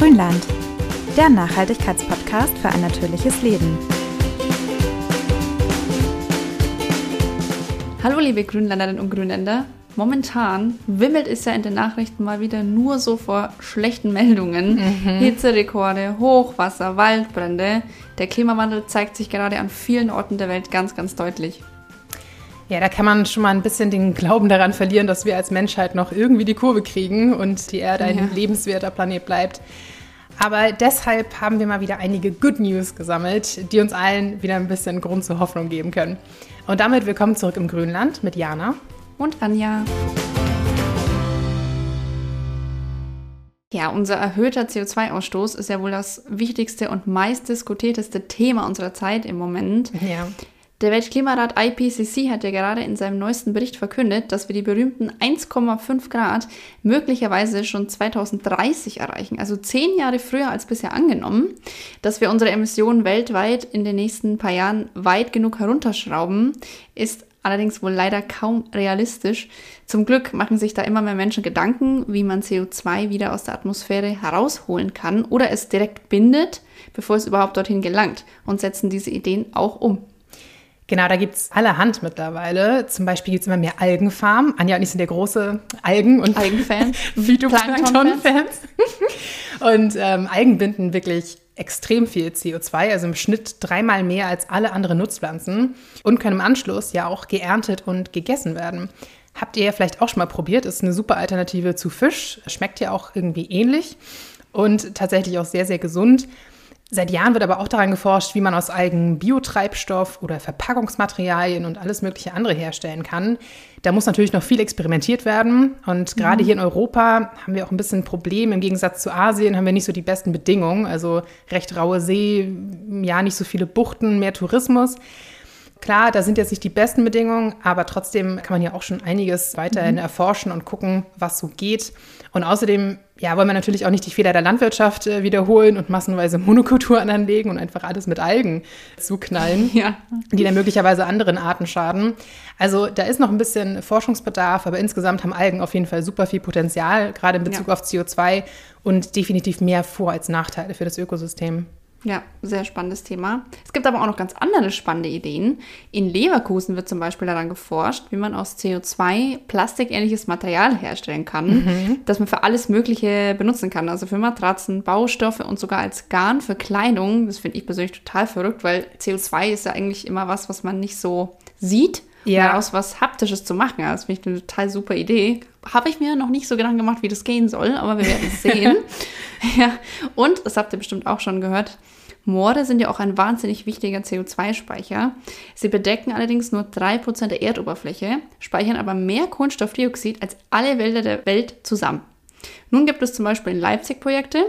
Grünland, der Nachhaltigkeitspodcast für ein natürliches Leben. Hallo liebe Grünländerinnen und Grünländer. Momentan wimmelt es ja in den Nachrichten mal wieder nur so vor schlechten Meldungen. Mhm. Hitzerekorde, Hochwasser, Waldbrände. Der Klimawandel zeigt sich gerade an vielen Orten der Welt ganz, ganz deutlich. Ja, da kann man schon mal ein bisschen den Glauben daran verlieren, dass wir als Menschheit noch irgendwie die Kurve kriegen und die Erde ein ja. lebenswerter Planet bleibt. Aber deshalb haben wir mal wieder einige Good News gesammelt, die uns allen wieder ein bisschen Grund zur Hoffnung geben können. Und damit willkommen zurück im Grünland mit Jana und Anja. Ja, unser erhöhter CO2-Ausstoß ist ja wohl das wichtigste und meistdiskutierteste Thema unserer Zeit im Moment. Ja. Der Weltklimarat IPCC hat ja gerade in seinem neuesten Bericht verkündet, dass wir die berühmten 1,5 Grad möglicherweise schon 2030 erreichen, also zehn Jahre früher als bisher angenommen, dass wir unsere Emissionen weltweit in den nächsten paar Jahren weit genug herunterschrauben, ist allerdings wohl leider kaum realistisch. Zum Glück machen sich da immer mehr Menschen Gedanken, wie man CO2 wieder aus der Atmosphäre herausholen kann oder es direkt bindet, bevor es überhaupt dorthin gelangt und setzen diese Ideen auch um. Genau, da gibt es allerhand mittlerweile. Zum Beispiel gibt es immer mehr Algenfarmen. Anja und ich sind ja große Algen- und Algenfans. Phytoplankton-Fans. und ähm, Algen binden wirklich extrem viel CO2, also im Schnitt dreimal mehr als alle anderen Nutzpflanzen und können im Anschluss ja auch geerntet und gegessen werden. Habt ihr ja vielleicht auch schon mal probiert, ist eine super Alternative zu Fisch, schmeckt ja auch irgendwie ähnlich und tatsächlich auch sehr, sehr gesund. Seit Jahren wird aber auch daran geforscht, wie man aus Algen Biotreibstoff oder Verpackungsmaterialien und alles mögliche andere herstellen kann. Da muss natürlich noch viel experimentiert werden. Und gerade mhm. hier in Europa haben wir auch ein bisschen ein Problem. Im Gegensatz zu Asien haben wir nicht so die besten Bedingungen. Also recht raue See, ja, nicht so viele Buchten, mehr Tourismus. Klar, da sind jetzt nicht die besten Bedingungen, aber trotzdem kann man ja auch schon einiges weiterhin mhm. erforschen und gucken, was so geht. Und außerdem, ja, wollen wir natürlich auch nicht die Fehler der Landwirtschaft äh, wiederholen und massenweise Monokulturen anlegen und einfach alles mit Algen zuknallen, ja. die dann möglicherweise anderen Arten schaden. Also da ist noch ein bisschen Forschungsbedarf, aber insgesamt haben Algen auf jeden Fall super viel Potenzial, gerade in Bezug ja. auf CO2 und definitiv mehr Vor- als Nachteile für das Ökosystem. Ja, sehr spannendes Thema. Es gibt aber auch noch ganz andere spannende Ideen. In Leverkusen wird zum Beispiel daran geforscht, wie man aus CO2 plastikähnliches Material herstellen kann, mhm. das man für alles Mögliche benutzen kann. Also für Matratzen, Baustoffe und sogar als Garn für Kleidung. Das finde ich persönlich total verrückt, weil CO2 ist ja eigentlich immer was, was man nicht so sieht. Ja. Daraus was Haptisches zu machen. Das finde ich eine total super Idee. Habe ich mir noch nicht so Gedanken gemacht, wie das gehen soll, aber wir werden es sehen. ja. Und, das habt ihr bestimmt auch schon gehört, Moore sind ja auch ein wahnsinnig wichtiger CO2-Speicher. Sie bedecken allerdings nur 3% der Erdoberfläche, speichern aber mehr Kohlenstoffdioxid als alle Wälder der Welt zusammen. Nun gibt es zum Beispiel in Leipzig Projekte,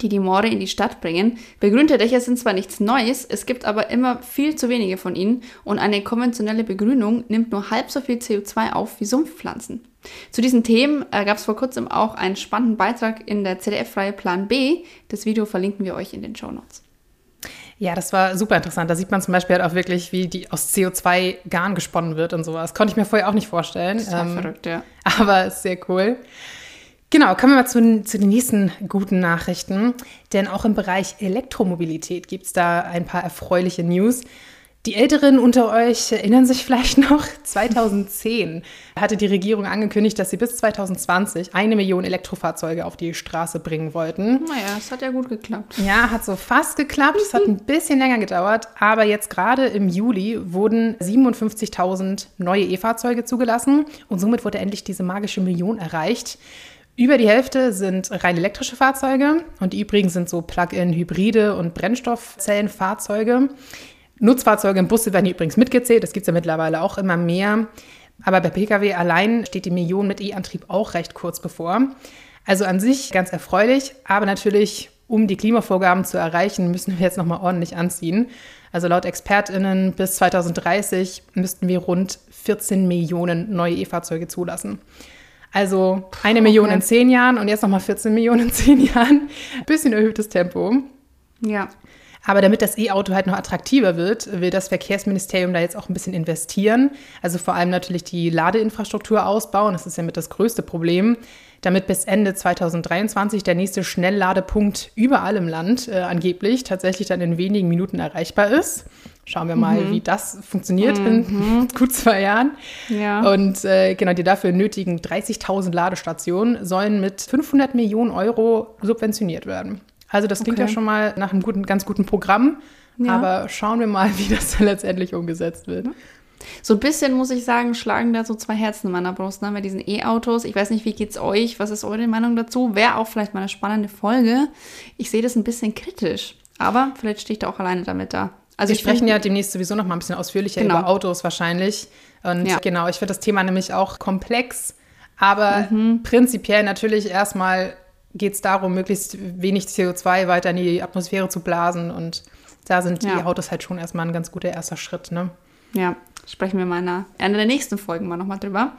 die die Moore in die Stadt bringen. Begrünte Dächer sind zwar nichts Neues, es gibt aber immer viel zu wenige von ihnen und eine konventionelle Begrünung nimmt nur halb so viel CO2 auf wie Sumpfpflanzen. Zu diesen Themen äh, gab es vor kurzem auch einen spannenden Beitrag in der ZDF-Reihe Plan B. Das Video verlinken wir euch in den Show Notes. Ja, das war super interessant. Da sieht man zum Beispiel halt auch wirklich, wie die aus CO2 Garn gesponnen wird und sowas. Konnte ich mir vorher auch nicht vorstellen. Das war ähm, verrückt, ja. Aber ist sehr cool. Genau, kommen wir mal zu, zu, den nächsten guten Nachrichten. Denn auch im Bereich Elektromobilität gibt es da ein paar erfreuliche News. Die Älteren unter euch erinnern sich vielleicht noch, 2010 hatte die Regierung angekündigt, dass sie bis 2020 eine Million Elektrofahrzeuge auf die Straße bringen wollten. Naja, es hat ja gut geklappt. Ja, hat so fast geklappt. Es hat ein bisschen länger gedauert, aber jetzt gerade im Juli wurden 57.000 neue E-Fahrzeuge zugelassen und somit wurde endlich diese magische Million erreicht. Über die Hälfte sind rein elektrische Fahrzeuge und die übrigen sind so Plug-in-Hybride und Brennstoffzellenfahrzeuge. Nutzfahrzeuge und Busse werden übrigens mitgezählt. Das gibt es ja mittlerweile auch immer mehr. Aber bei Pkw allein steht die Million mit E-Antrieb auch recht kurz bevor. Also an sich ganz erfreulich, aber natürlich, um die Klimavorgaben zu erreichen, müssen wir jetzt nochmal ordentlich anziehen. Also laut ExpertInnen bis 2030 müssten wir rund 14 Millionen neue E-Fahrzeuge zulassen. Also eine okay. Million in zehn Jahren und jetzt nochmal 14 Millionen in zehn Jahren. Bisschen erhöhtes Tempo. Ja. Aber damit das E-Auto halt noch attraktiver wird, will das Verkehrsministerium da jetzt auch ein bisschen investieren. Also vor allem natürlich die Ladeinfrastruktur ausbauen. Das ist ja mit das größte Problem. Damit bis Ende 2023 der nächste Schnellladepunkt überall im Land äh, angeblich tatsächlich dann in wenigen Minuten erreichbar ist. Schauen wir mal, mhm. wie das funktioniert mhm. in gut zwei Jahren. Ja. Und äh, genau, die dafür nötigen 30.000 Ladestationen sollen mit 500 Millionen Euro subventioniert werden. Also das klingt okay. ja schon mal nach einem guten, ganz guten Programm. Ja. Aber schauen wir mal, wie das dann letztendlich umgesetzt wird. So ein bisschen, muss ich sagen, schlagen da so zwei Herzen in meiner Brust ne, bei diesen E-Autos. Ich weiß nicht, wie geht's euch? Was ist eure Meinung dazu? Wäre auch vielleicht mal eine spannende Folge. Ich sehe das ein bisschen kritisch. Aber vielleicht stehe ich da auch alleine damit da. Also wir sprechen ja demnächst sowieso noch mal ein bisschen ausführlicher genau. über Autos wahrscheinlich. Und ja. genau, ich finde das Thema nämlich auch komplex. Aber mhm. prinzipiell natürlich erstmal geht es darum, möglichst wenig CO2 weiter in die Atmosphäre zu blasen. Und da sind ja. die Autos halt schon erstmal ein ganz guter erster Schritt. Ne? Ja, sprechen wir mal in einer, in der nächsten Folge mal nochmal drüber.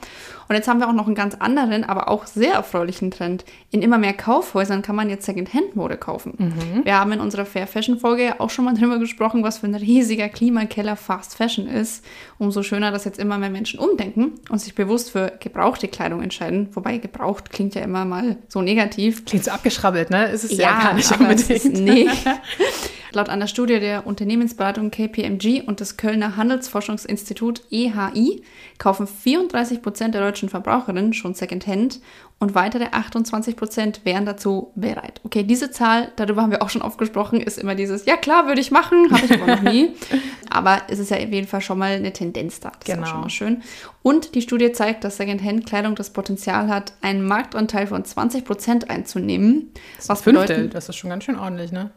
Und jetzt haben wir auch noch einen ganz anderen, aber auch sehr erfreulichen Trend. In immer mehr Kaufhäusern kann man jetzt Second-Hand-Mode kaufen. Mhm. Wir haben in unserer Fair Fashion-Folge ja auch schon mal drüber gesprochen, was für ein riesiger Klimakeller Fast Fashion ist. Umso schöner, dass jetzt immer mehr Menschen umdenken und sich bewusst für gebrauchte Kleidung entscheiden. Wobei gebraucht klingt ja immer mal so negativ. Klingt so abgeschrabbelt, ne? Ist es ja, ja gar nicht unbedingt. Ist, nee. Laut einer Studie der Unternehmensberatung KPMG und des Kölner Handelsforschungsinstitut EHI kaufen 34 Prozent der deutschen Verbraucherinnen schon Secondhand und weitere 28 Prozent wären dazu bereit. Okay, diese Zahl, darüber haben wir auch schon oft gesprochen, ist immer dieses, ja klar, würde ich machen, habe ich aber noch nie. aber es ist ja auf jeden Fall schon mal eine Tendenz da. Das genau. ist schon mal schön. Und die Studie zeigt, dass Secondhand-Kleidung das Potenzial hat, einen Marktanteil von 20 Prozent einzunehmen. Das was bedeutet, das ist schon ganz schön ordentlich, ne?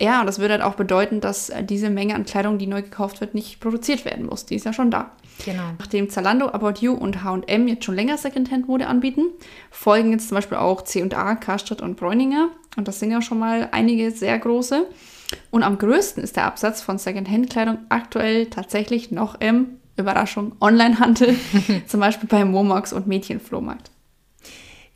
Ja, und das würde halt auch bedeuten, dass äh, diese Menge an Kleidung, die neu gekauft wird, nicht produziert werden muss. Die ist ja schon da. Genau. Nachdem Zalando, About You und H&M jetzt schon länger Secondhand-Mode anbieten, folgen jetzt zum Beispiel auch C&A, Karstadt und Bräuninger. Und das sind ja schon mal einige sehr große. Und am größten ist der Absatz von Secondhand-Kleidung aktuell tatsächlich noch im, Überraschung, Onlinehandel. zum Beispiel bei Momox und Mädchenflohmarkt.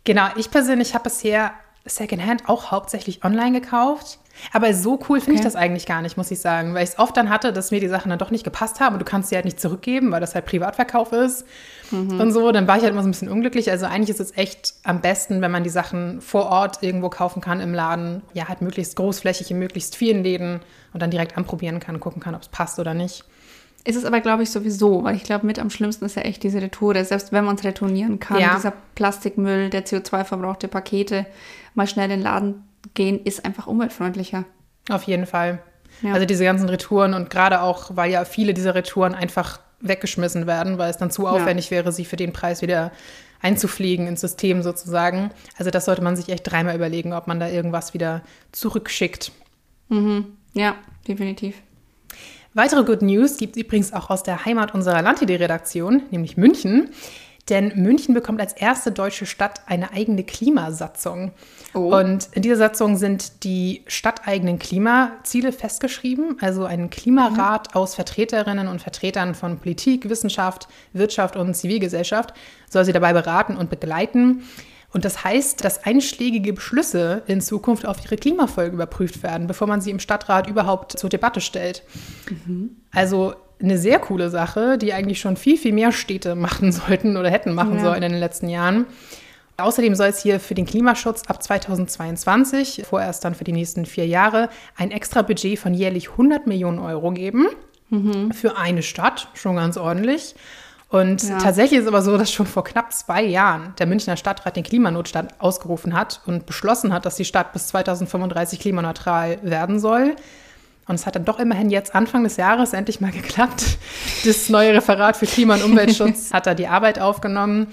Genau, ich persönlich habe bisher Secondhand auch hauptsächlich online gekauft. Aber so cool finde okay. ich das eigentlich gar nicht, muss ich sagen, weil ich es oft dann hatte, dass mir die Sachen dann doch nicht gepasst haben und du kannst sie halt nicht zurückgeben, weil das halt Privatverkauf ist mhm. und so. Dann war ich halt immer so ein bisschen unglücklich. Also eigentlich ist es echt am besten, wenn man die Sachen vor Ort irgendwo kaufen kann im Laden. Ja, halt möglichst großflächig in möglichst vielen Läden und dann direkt anprobieren kann, gucken kann, ob es passt oder nicht. Ist es aber, glaube ich, sowieso, weil ich glaube, mit am schlimmsten ist ja echt diese Retour, selbst wenn man es retournieren kann, ja. dieser Plastikmüll, der CO2 der Pakete, mal schnell in den Laden gehen, ist einfach umweltfreundlicher. Auf jeden Fall. Ja. Also diese ganzen Retouren und gerade auch, weil ja viele dieser Retouren einfach weggeschmissen werden, weil es dann zu aufwendig ja. wäre, sie für den Preis wieder einzufliegen ins System sozusagen. Also das sollte man sich echt dreimal überlegen, ob man da irgendwas wieder zurückschickt. Mhm. Ja, definitiv. Weitere Good News gibt es übrigens auch aus der Heimat unserer Landidee-Redaktion, nämlich München. Denn München bekommt als erste deutsche Stadt eine eigene Klimasatzung. Oh. Und in dieser Satzung sind die stadteigenen Klimaziele festgeschrieben, also ein Klimarat mhm. aus Vertreterinnen und Vertretern von Politik, Wissenschaft, Wirtschaft und Zivilgesellschaft soll sie dabei beraten und begleiten. Und das heißt, dass einschlägige Beschlüsse in Zukunft auf ihre Klimafolge überprüft werden, bevor man sie im Stadtrat überhaupt zur Debatte stellt. Mhm. Also eine sehr coole Sache, die eigentlich schon viel, viel mehr Städte machen sollten oder hätten machen ja. sollen in den letzten Jahren. Außerdem soll es hier für den Klimaschutz ab 2022, vorerst dann für die nächsten vier Jahre, ein extra Budget von jährlich 100 Millionen Euro geben. Mhm. Für eine Stadt, schon ganz ordentlich. Und ja. tatsächlich ist aber so, dass schon vor knapp zwei Jahren der Münchner Stadtrat den Klimanotstand ausgerufen hat und beschlossen hat, dass die Stadt bis 2035 klimaneutral werden soll. Und es hat dann doch immerhin jetzt Anfang des Jahres endlich mal geklappt. Das neue Referat für Klima- und Umweltschutz hat da die Arbeit aufgenommen.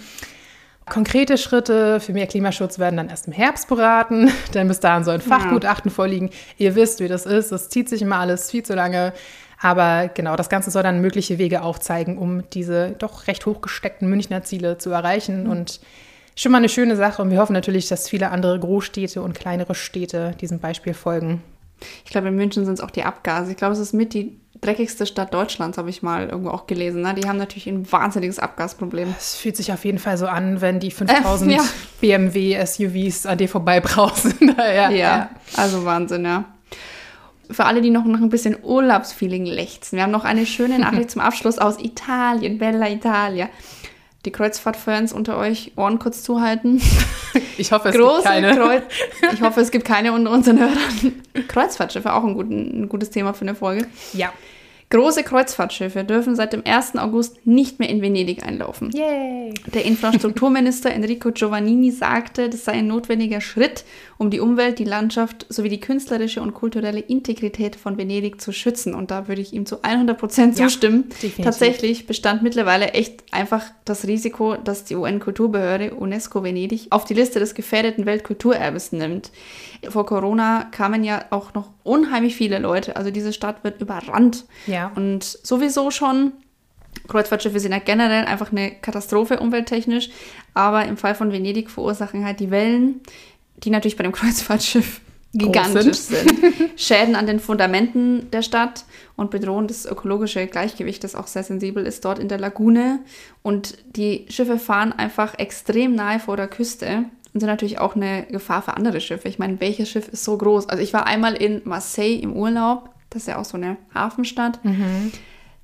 Konkrete Schritte für mehr Klimaschutz werden dann erst im Herbst beraten, denn bis dahin soll ein Fachgutachten ja. vorliegen. Ihr wisst, wie das ist. Es zieht sich immer alles viel zu lange. Aber genau, das Ganze soll dann mögliche Wege aufzeigen, um diese doch recht hochgesteckten Münchner Ziele zu erreichen. Mhm. Und schon mal eine schöne Sache. Und wir hoffen natürlich, dass viele andere Großstädte und kleinere Städte diesem Beispiel folgen. Ich glaube, in München sind es auch die Abgase. Ich glaube, es ist mit die dreckigste Stadt Deutschlands, habe ich mal irgendwo auch gelesen. Ne? Die haben natürlich ein wahnsinniges Abgasproblem. Es fühlt sich auf jeden Fall so an, wenn die 5000 äh, ja. BMW-SUVs an dir vorbeibrausen. ja, ja, also Wahnsinn, ja. Für alle, die noch nach ein bisschen Urlaubsfeeling lechzen. Wir haben noch eine schöne Nachricht zum Abschluss aus Italien, Bella Italia. Die Kreuzfahrtfans unter euch Ohren kurz zuhalten. Ich hoffe, es Große gibt keine. Kreuz ich hoffe, es gibt keine unter unseren Hörern. Kreuzfahrtschiffe, auch ein, guten, ein gutes Thema für eine Folge. Ja. Große Kreuzfahrtschiffe dürfen seit dem 1. August nicht mehr in Venedig einlaufen. Yay. Der Infrastrukturminister Enrico Giovannini sagte, das sei ein notwendiger Schritt, um die Umwelt, die Landschaft sowie die künstlerische und kulturelle Integrität von Venedig zu schützen. Und da würde ich ihm zu 100 Prozent Ja, zustimmen. definitiv. Tatsächlich bestand mittlerweile echt einfach das Risiko, dass die UN-Kulturbehörde UNESCO Venedig auf die Liste des gefährdeten Weltkulturerbes nimmt. Vor Corona kamen ja auch noch unheimlich viele Leute. Also diese Stadt wird überrannt. Ja. Und sowieso schon, Kreuzfahrtschiffe sind ja generell einfach eine Katastrophe umwelttechnisch, aber im Fall von Venedig verursachen halt die Wellen, die natürlich bei dem Kreuzfahrtschiff gigantisch sind, Schäden an den Fundamenten der Stadt und bedrohen das ökologische Gleichgewicht, das auch sehr sensibel ist dort in der Lagune. Und die Schiffe fahren einfach extrem nahe vor der Küste und sind natürlich auch eine Gefahr für andere Schiffe. Ich meine, welches Schiff ist so groß? Also ich war einmal in Marseille im Urlaub, das ist ja auch so eine Hafenstadt.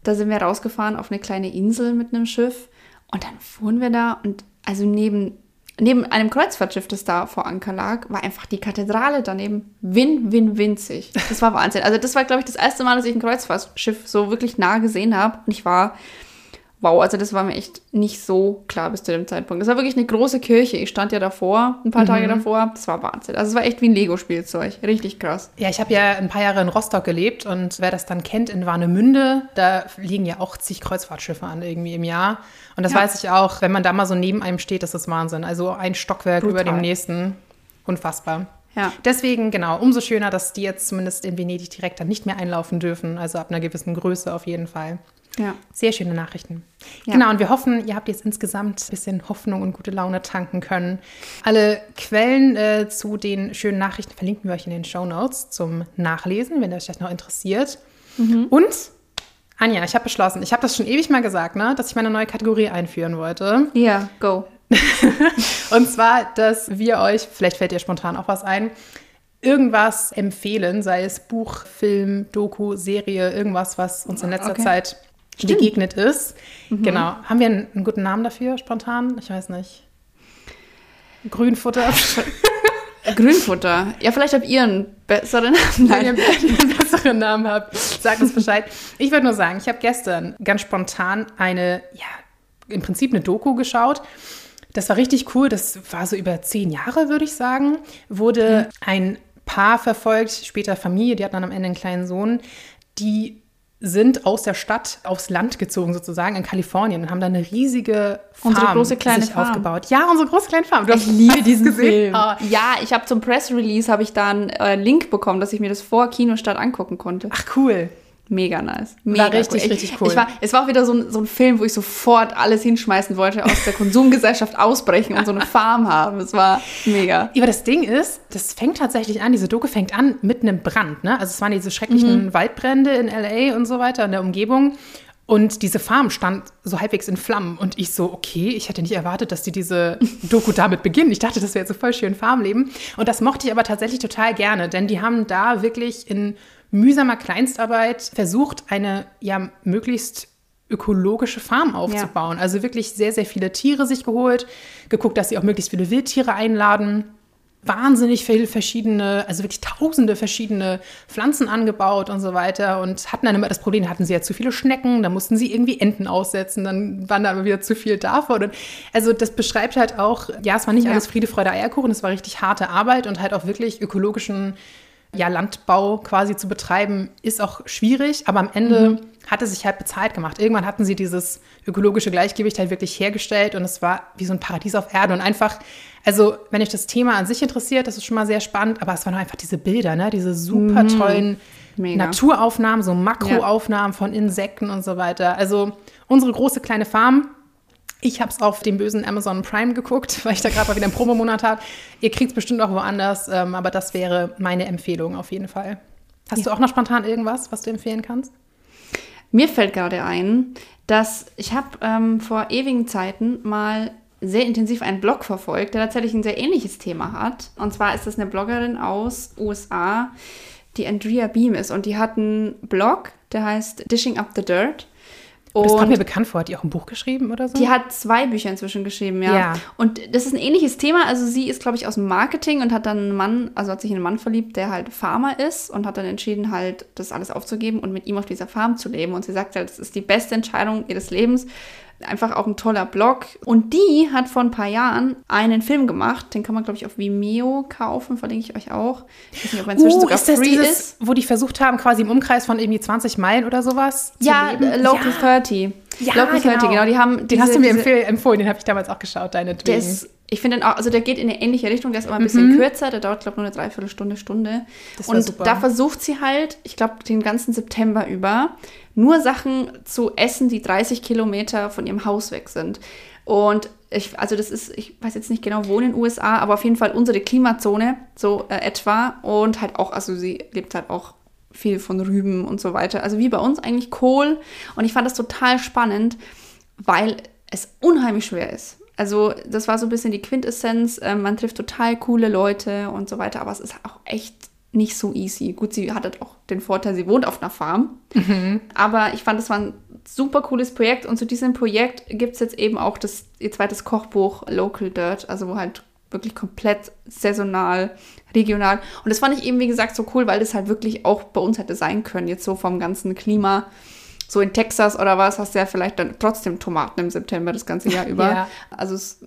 Da sind wir rausgefahren auf eine kleine Insel mit einem Schiff und dann fuhren wir da und also neben, neben einem Kreuzfahrtschiff, das da vor Anker lag, war einfach die Kathedrale daneben win, win, winzig. Das war Wahnsinn. Also das war, glaube ich, das erste Mal, dass ich ein Kreuzfahrtschiff so wirklich nah gesehen habe und ich war, wow, also das war mir echt nicht so klar bis zu dem Zeitpunkt. Das war wirklich eine große Kirche. Ich stand ja davor, ein paar Tage davor. Das war Wahnsinn. Also es war echt wie ein Lego-Spielzeug. Richtig krass. Ja, ich habe ja ein paar Jahre in Rostock gelebt und wer das dann kennt, in Warnemünde, da liegen ja auch zig Kreuzfahrtschiffe an irgendwie im Jahr. Und das Ja. weiß ich auch, wenn man da mal so neben einem steht, das ist Wahnsinn. Also ein Stockwerk Brutal. über dem nächsten. Unfassbar. Ja. Deswegen, genau, umso schöner, dass die jetzt zumindest in Venedig direkt dann nicht mehr einlaufen dürfen. Also ab einer gewissen Größe auf jeden Fall. Ja. Sehr schöne Nachrichten. Ja. Genau, und wir hoffen, ihr habt jetzt insgesamt ein bisschen Hoffnung und gute Laune tanken können. Alle Quellen äh, zu den schönen Nachrichten verlinken wir euch in den Show Notes zum Nachlesen, wenn euch das noch interessiert. Und Anja, ich habe beschlossen, ich habe das schon ewig mal gesagt, ne, dass ich meine neue Kategorie einführen wollte. Ja, go. Und zwar, dass wir euch, vielleicht fällt dir spontan auch was ein, irgendwas empfehlen, sei es Buch, Film, Doku, Serie, irgendwas, was uns in letzter Okay. Zeit begegnet ist. Genau. Haben wir einen, einen guten Namen dafür, spontan? Ich weiß nicht. Grünfutter. Grünfutter. Ja, vielleicht habt ihr einen besseren Namen. Wenn Nein. ihr einen besseren Namen habt, sagt uns Bescheid. Ich würde nur sagen, ich habe gestern ganz spontan eine, ja, im Prinzip eine Doku geschaut. Das war richtig cool. Das war so über zehn Jahre, würde ich sagen. Wurde ein Paar verfolgt, später Familie, die hatten dann am Ende einen kleinen Sohn. Die sind aus der Stadt aufs Land gezogen, sozusagen, in Kalifornien und haben da eine riesige Farm Unsere große kleine sich Farm. aufgebaut. Ja, unsere große kleine Farm. Du Ich liebe diesen gesehen? Film. Ah, Ja, ich habe zum Press Release habe ich da einen äh, Link bekommen, dass ich mir das vor Kinostart angucken konnte. Ach, cool. Mega nice. Mega richtig, cool. richtig ich, cool. Ich war, es war auch wieder so ein, so ein Film, wo ich sofort alles hinschmeißen wollte, aus der Konsumgesellschaft ausbrechen und so eine Farm haben. Es war mega. Aber das Ding ist, das fängt tatsächlich an, diese Doku fängt an mit einem Brand. Ne? Also es waren diese schrecklichen Waldbrände in L.A. und so weiter, in der Umgebung. Und diese Farm stand so halbwegs in Flammen. Und ich so, okay, ich hätte nicht erwartet, dass die diese Doku damit beginnen. Ich dachte, das wäre jetzt so voll schön Farmleben. Und das mochte ich aber tatsächlich total gerne, denn die haben da wirklich in mühsamer Kleinstarbeit versucht, eine ja möglichst ökologische Farm aufzubauen. Also wirklich sehr, sehr viele Tiere sich geholt, geguckt, dass sie auch möglichst viele Wildtiere einladen wahnsinnig viele verschiedene, also wirklich tausende verschiedene Pflanzen angebaut und so weiter und hatten dann immer das Problem, hatten sie ja zu viele Schnecken, da mussten sie irgendwie Enten aussetzen, dann waren da aber wieder zu viel davon. Und also das beschreibt halt auch, ja, es war nicht Ja. alles Friede, Freude, Eierkuchen, es war richtig harte Arbeit und halt auch wirklich ökologischen ja, Landbau quasi zu betreiben, ist auch schwierig, aber am Ende hat es sich halt bezahlt gemacht. Irgendwann hatten sie dieses ökologische Gleichgewicht halt wirklich hergestellt und es war wie so ein Paradies auf Erde und einfach, also wenn euch das Thema an sich interessiert, das ist schon mal sehr spannend, aber es waren einfach diese Bilder, ne? diese super tollen Mega. Naturaufnahmen, so Makroaufnahmen von Insekten und so weiter. Also unsere große kleine Farm, ich habe es auf dem bösen Amazon Prime geguckt, weil ich da gerade mal wieder einen Promomonat habe. Ihr kriegt es bestimmt auch woanders, ähm, aber das wäre meine Empfehlung auf jeden Fall. Hast du auch noch spontan irgendwas, was du empfehlen kannst? Mir fällt gerade ein, dass ich habe ähm, vor ewigen Zeiten mal sehr intensiv einen Blog verfolgt, der tatsächlich ein sehr ähnliches Thema hat. Und zwar ist das eine Bloggerin aus USA, die Andrea Beam ist. Und die hat einen Blog, der heißt Dishing Up the Dirt. Das kommt Und mir bekannt vor. Hat die auch ein Buch geschrieben oder so? die hat zwei Bücher inzwischen geschrieben, ja. Ja. Und das ist ein ähnliches Thema. Also sie ist, glaube ich, aus dem Marketing und hat dann einen Mann, also hat sich in einen Mann verliebt, der halt Farmer ist und hat dann entschieden, halt das alles aufzugeben und mit ihm auf dieser Farm zu leben. Und sie sagt halt, das ist die beste Entscheidung ihres Lebens. Einfach auch ein toller Blog. Und die hat vor ein paar Jahren einen Film gemacht. Den kann man, glaube ich, auf Vimeo kaufen. Verlinke ich euch auch. Ich weiß nicht, ob er inzwischen Oh, sogar ist das free dieses, ist. wo die versucht haben, quasi im Umkreis von irgendwie 20 Meilen oder sowas zu Ja, leben? äh, Local ja. 30. Ja, Local 30, genau. Die haben Den hast du mir diese- empfehl- empfohlen, den habe ich damals auch geschaut, Der deinetwegen. Ich finde den auch, also der geht in eine ähnliche Richtung, der ist aber ein bisschen kürzer, der dauert, glaube ich, nur eine Dreiviertelstunde, Stunde. Das und super. da versucht sie halt, ich glaube, den ganzen September über, nur Sachen zu essen, die 30 Kilometer von ihrem Haus weg sind. Und ich, also das ist, ich weiß jetzt nicht genau, wo in den USA, aber auf jeden Fall unsere Klimazone, so äh, etwa. Und halt auch, also sie lebt halt auch viel von Rüben und so weiter. Also wie bei uns eigentlich Kohl. Und ich fand das total spannend, weil es unheimlich schwer ist. Also das war so ein bisschen die Quintessenz. Ähm, man trifft total coole Leute und so weiter, aber es ist auch echt nicht so easy. Gut, sie hat halt auch den Vorteil, sie wohnt auf einer Farm. Aber ich fand, es war ein super cooles Projekt. Und zu diesem Projekt gibt es jetzt eben auch das, ihr zweites Kochbuch Local Dirt, also wo halt wirklich komplett saisonal, regional. Und das fand ich eben, wie gesagt, so cool, weil das halt wirklich auch bei uns hätte sein können, jetzt so vom ganzen Klima. So in Texas oder was hast du ja vielleicht dann trotzdem Tomaten im September das ganze Jahr über. Ja. Also es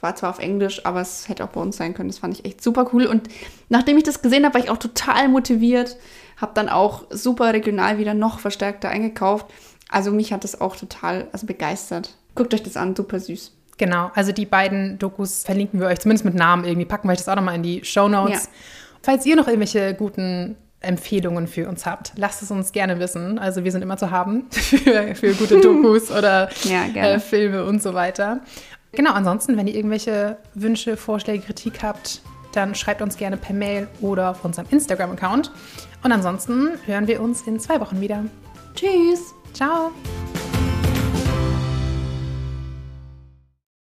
war zwar auf Englisch, aber es hätte auch bei uns sein können. Das fand ich echt super cool. Und nachdem ich das gesehen habe, war ich auch total motiviert. Habe dann auch super regional wieder noch verstärkter eingekauft. Also mich hat das auch total also begeistert. Guckt euch das an, super süß. Genau, also die beiden Dokus verlinken wir euch zumindest mit Namen irgendwie. Packen wir euch das auch nochmal in die Show Notes. Ja. Falls ihr noch irgendwelche guten Empfehlungen für uns habt, lasst es uns gerne wissen. Also wir sind immer zu haben für, für gute Dokus oder Ja, äh, Filme und so weiter. Genau, ansonsten, wenn ihr irgendwelche Wünsche, Vorschläge, Kritik habt, dann schreibt uns gerne per Mail oder auf unserem Instagram-Account. Und ansonsten hören wir uns in zwei Wochen wieder. Tschüss! Ciao!